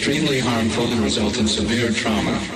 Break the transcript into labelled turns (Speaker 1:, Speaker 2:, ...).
Speaker 1: extremely harmful and result in severe trauma.